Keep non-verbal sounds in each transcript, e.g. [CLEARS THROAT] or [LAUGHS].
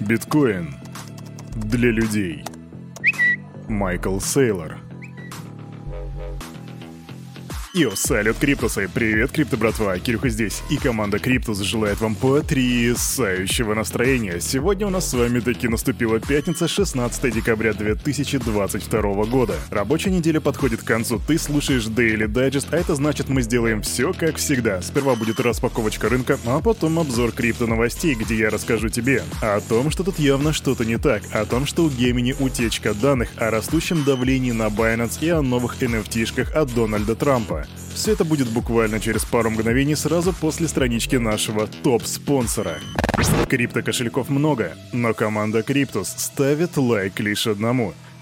Биткоин для людей. Майкл Сейлор. Йо, салют, Криптусы! Привет, Крипто братва! Кирюха здесь, и команда Криптус желает вам потрясающего настроения. Сегодня у нас с вами таки наступила пятница, 16 декабря 2022 года. Рабочая неделя подходит к концу, ты слушаешь Daily Digest, а это значит мы сделаем все как всегда. Сперва будет распаковочка рынка, а потом обзор крипто новостей, где я расскажу тебе о том, что тут явно что-то не так, о том, что у Гемини утечка данных, о растущем давлении на Binance и о новых NFT-шках от Дональда Трампа. Все это будет буквально через пару мгновений сразу после странички нашего топ-спонсора. Крипто-кошельков много, но команда Криптус ставит лайк лишь одному –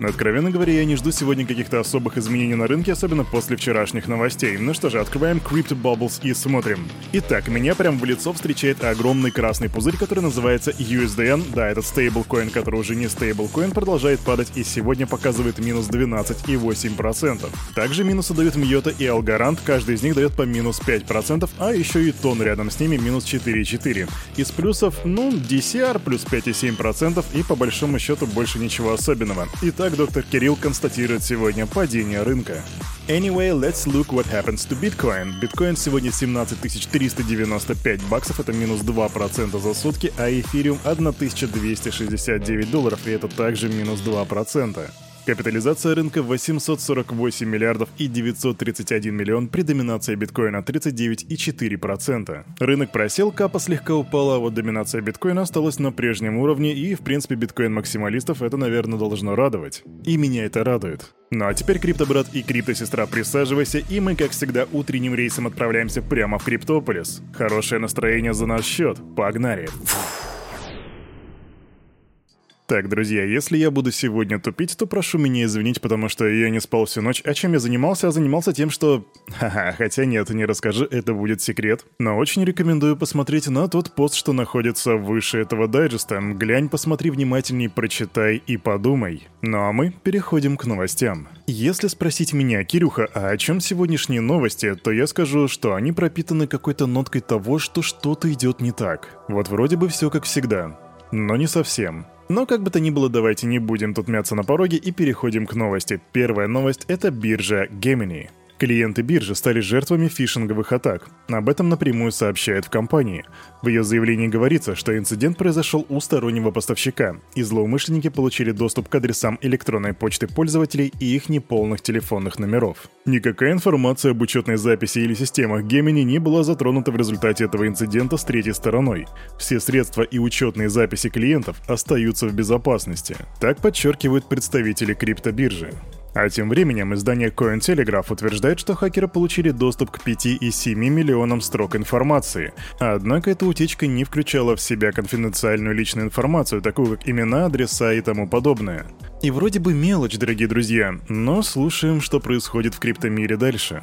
Но, откровенно говоря, я не жду сегодня каких-то особых изменений на рынке, особенно после вчерашних новостей. Ну что же, открываем Crypto Bubbles и смотрим. Итак, меня прям в лицо встречает огромный красный пузырь, который называется USDN. Да, этот стейблкоин, который уже не стейблкоин, продолжает падать и сегодня показывает минус 12,8%. Также минусы дают Мьота и Algorand, каждый из них дает по минус 5%, а еще и Тон рядом с ними минус 4,4%. Из плюсов, ну, DCR плюс 5,7% и по большому счету больше ничего особенного. Итак, так доктор Кирилл констатирует сегодня падение рынка. Anyway, let's look what happens to Bitcoin. Биткоин сегодня 17 395 баксов, это минус 2% за сутки, а эфириум 1269 долларов, и это также минус 2%. Капитализация рынка 848 миллиардов и 931 миллион при доминации биткоина 39,4%. Рынок просел, капа слегка упала, а вот доминация биткоина осталась на прежнем уровне, и, в принципе, биткоин максималистов это, наверное, должно радовать. И меня это радует. Ну а теперь, криптобрат и криптосестра, присаживайся, и мы, как всегда, утренним рейсом отправляемся прямо в Криптополис. Хорошее настроение за наш счет. Погнали! Фух. Так, друзья, если я буду сегодня тупить, то прошу меня извинить, потому что я не спал всю ночь. А чем я занимался? А занимался тем, что... Ха-ха, хотя нет, не расскажи, это будет секрет. Но очень рекомендую посмотреть на тот пост, что находится выше этого дайджеста. Глянь, посмотри внимательней, прочитай и подумай. Ну а мы переходим к новостям. Если спросить меня, Кирюха, а о чем сегодняшние новости, то я скажу, что они пропитаны какой-то ноткой того, что что-то идет не так. Вот вроде бы все как всегда. Но не совсем. Но как бы то ни было, давайте не будем тут мяться на пороге и переходим к новости. Первая новость — это биржа Gemini. Клиенты биржи стали жертвами фишинговых атак. Об этом напрямую сообщает в компании. В ее заявлении говорится, что инцидент произошел у стороннего поставщика, и злоумышленники получили доступ к адресам электронной почты пользователей и их неполных телефонных номеров. Никакая информация об учетной записи или системах Gemini не была затронута в результате этого инцидента с третьей стороной. Все средства и учетные записи клиентов остаются в безопасности. Так подчеркивают представители криптобиржи. А тем временем издание Cointelegraph утверждает, что хакеры получили доступ к 5,7 миллионам строк информации. Однако эта утечка не включала в себя конфиденциальную личную информацию, такую как имена, адреса и тому подобное. И вроде бы мелочь, дорогие друзья, но слушаем, что происходит в криптомире дальше.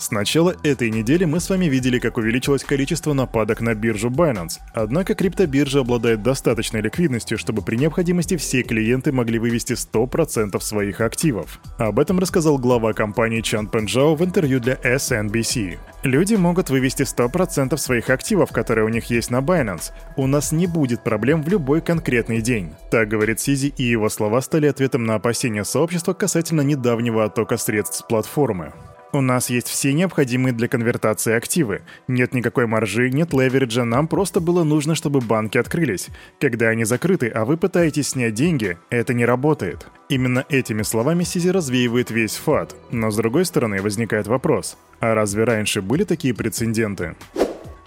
С начала этой недели мы с вами видели, как увеличилось количество нападок на биржу Binance. Однако криптобиржа обладает достаточной ликвидностью, чтобы при необходимости все клиенты могли вывести 100% своих активов. Об этом рассказал глава компании Чан Пенджао в интервью для SNBC. Люди могут вывести 100% своих активов, которые у них есть на Binance. У нас не будет проблем в любой конкретный день. Так говорит Сизи, и его слова стали ответом на опасения сообщества касательно недавнего оттока средств с платформы. У нас есть все необходимые для конвертации активы. Нет никакой маржи, нет левериджа, нам просто было нужно, чтобы банки открылись. Когда они закрыты, а вы пытаетесь снять деньги, это не работает. Именно этими словами Сизи развеивает весь фат. Но с другой стороны возникает вопрос, а разве раньше были такие прецеденты?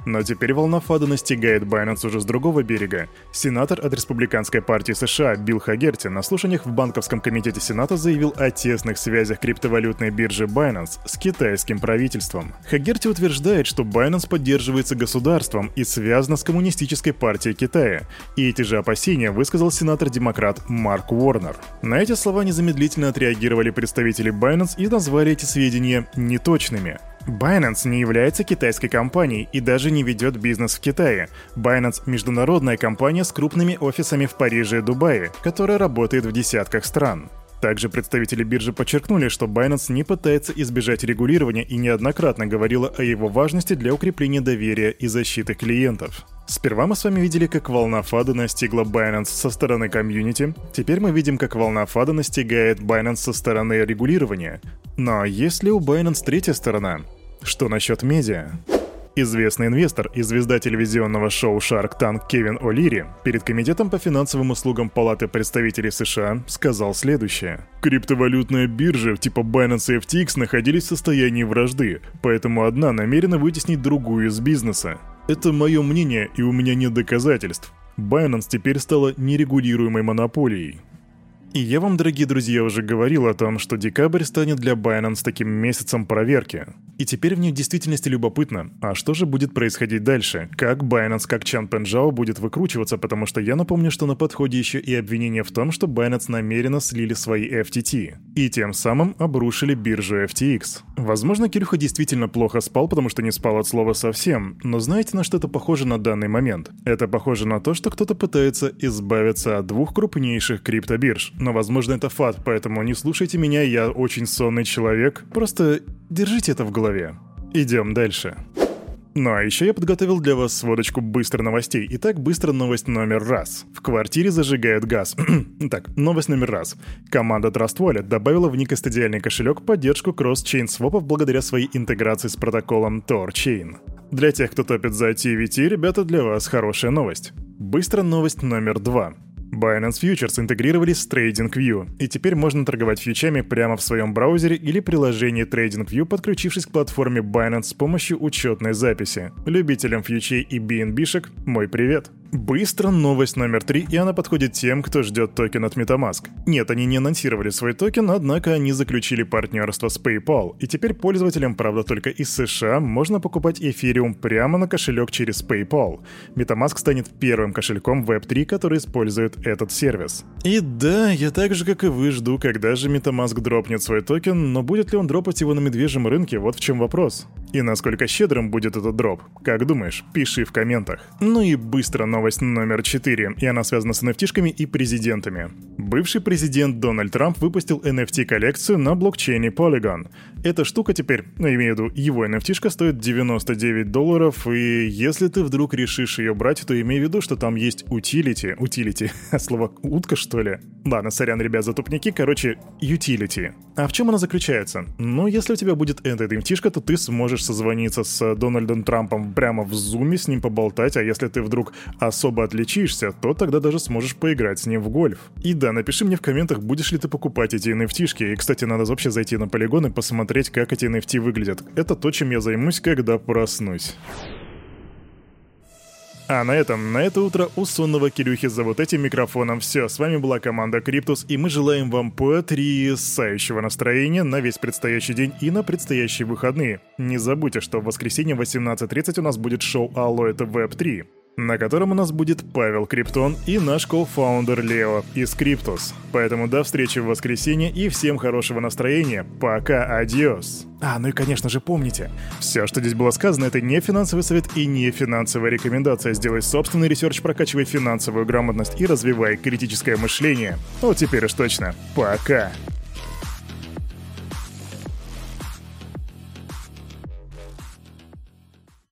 Но теперь волна фада настигает Binance уже с другого берега. Сенатор от республиканской партии США Билл Хагерти на слушаниях в банковском комитете Сената заявил о тесных связях криптовалютной биржи Binance с китайским правительством. Хагерти утверждает, что Binance поддерживается государством и связана с коммунистической партией Китая. И эти же опасения высказал сенатор-демократ Марк Уорнер. На эти слова незамедлительно отреагировали представители Binance и назвали эти сведения неточными. Binance не является китайской компанией и даже не ведет бизнес в Китае. Binance – международная компания с крупными офисами в Париже и Дубае, которая работает в десятках стран. Также представители биржи подчеркнули, что Binance не пытается избежать регулирования и неоднократно говорила о его важности для укрепления доверия и защиты клиентов. Сперва мы с вами видели, как волна фада настигла Binance со стороны комьюнити, теперь мы видим, как волна фада настигает Binance со стороны регулирования. Но есть ли у Binance третья сторона? Что насчет медиа? Известный инвестор и звезда телевизионного шоу Shark Tank Кевин О'Лири перед Комитетом по финансовым услугам Палаты представителей США сказал следующее. Криптовалютные биржи типа Binance и FTX находились в состоянии вражды, поэтому одна намерена вытеснить другую из бизнеса. Это мое мнение, и у меня нет доказательств. Binance теперь стала нерегулируемой монополией. И я вам, дорогие друзья, уже говорил о том, что декабрь станет для Binance таким месяцем проверки. И теперь мне в действительности любопытно, а что же будет происходить дальше? Как Binance, как Чан Пенжао будет выкручиваться, потому что я напомню, что на подходе еще и обвинение в том, что Binance намеренно слили свои FTT. И тем самым обрушили биржу FTX. Возможно, Кирюха действительно плохо спал, потому что не спал от слова совсем, но знаете, на что это похоже на данный момент? Это похоже на то, что кто-то пытается избавиться от двух крупнейших криптобирж но, возможно, это фат, поэтому не слушайте меня, я очень сонный человек. Просто держите это в голове. Идем дальше. Ну а еще я подготовил для вас сводочку быстро новостей. Итак, быстро новость номер раз. В квартире зажигают газ. [CLEARS THROAT] так, новость номер раз. Команда Trust Wallet добавила в никостадиальный кошелек поддержку кросс-чейн свопов благодаря своей интеграции с протоколом TorChain. Для тех, кто топит за TVT, ребята, для вас хорошая новость. Быстро новость номер два. Binance Futures интегрировались с TradingView, и теперь можно торговать фьючами прямо в своем браузере или приложении TradingView, подключившись к платформе Binance с помощью учетной записи. Любителям фьючей и BNB-шек мой привет! Быстро новость номер три, и она подходит тем, кто ждет токен от MetaMask. Нет, они не анонсировали свой токен, однако они заключили партнерство с PayPal, и теперь пользователям, правда только из США, можно покупать эфириум прямо на кошелек через PayPal. MetaMask станет первым кошельком Web3, который использует этот сервис. И да, я так же, как и вы, жду, когда же MetaMask дропнет свой токен, но будет ли он дропать его на медвежьем рынке, вот в чем вопрос. И насколько щедрым будет этот дроп? Как думаешь? Пиши в комментах. Ну и быстро новость номер 4, и она связана с nft и президентами. Бывший президент Дональд Трамп выпустил NFT-коллекцию на блокчейне Polygon. Эта штука теперь, ну, имею в виду, его nft стоит 99 долларов, и если ты вдруг решишь ее брать, то имей в виду, что там есть утилити, утилити, [LAUGHS] слово утка что ли? Ладно, сорян, ребят, за тупники, короче, utility. А в чем она заключается? Ну, если у тебя будет эта nft то ты сможешь созвониться с Дональдом Трампом прямо в зуме, с ним поболтать, а если ты вдруг особо отличишься, то тогда даже сможешь поиграть с ним в гольф. И да, напиши мне в комментах, будешь ли ты покупать эти nft. И, кстати, надо вообще зайти на полигон и посмотреть, как эти NFT выглядят. Это то, чем я займусь, когда проснусь. А на этом, на это утро у сонного Кирюхи за вот этим микрофоном все. С вами была команда Криптус, и мы желаем вам потрясающего настроения на весь предстоящий день и на предстоящие выходные. Не забудьте, что в воскресенье в 18.30 у нас будет шоу Алло, это Web 3 на котором у нас будет Павел Криптон и наш кофаундер Лео из Cryptus. Поэтому до встречи в воскресенье и всем хорошего настроения. Пока, adiós. А, ну и конечно же помните, все, что здесь было сказано, это не финансовый совет и не финансовая рекомендация. Сделай собственный ресерч, прокачивай финансовую грамотность и развивай критическое мышление. Вот теперь уж точно. Пока.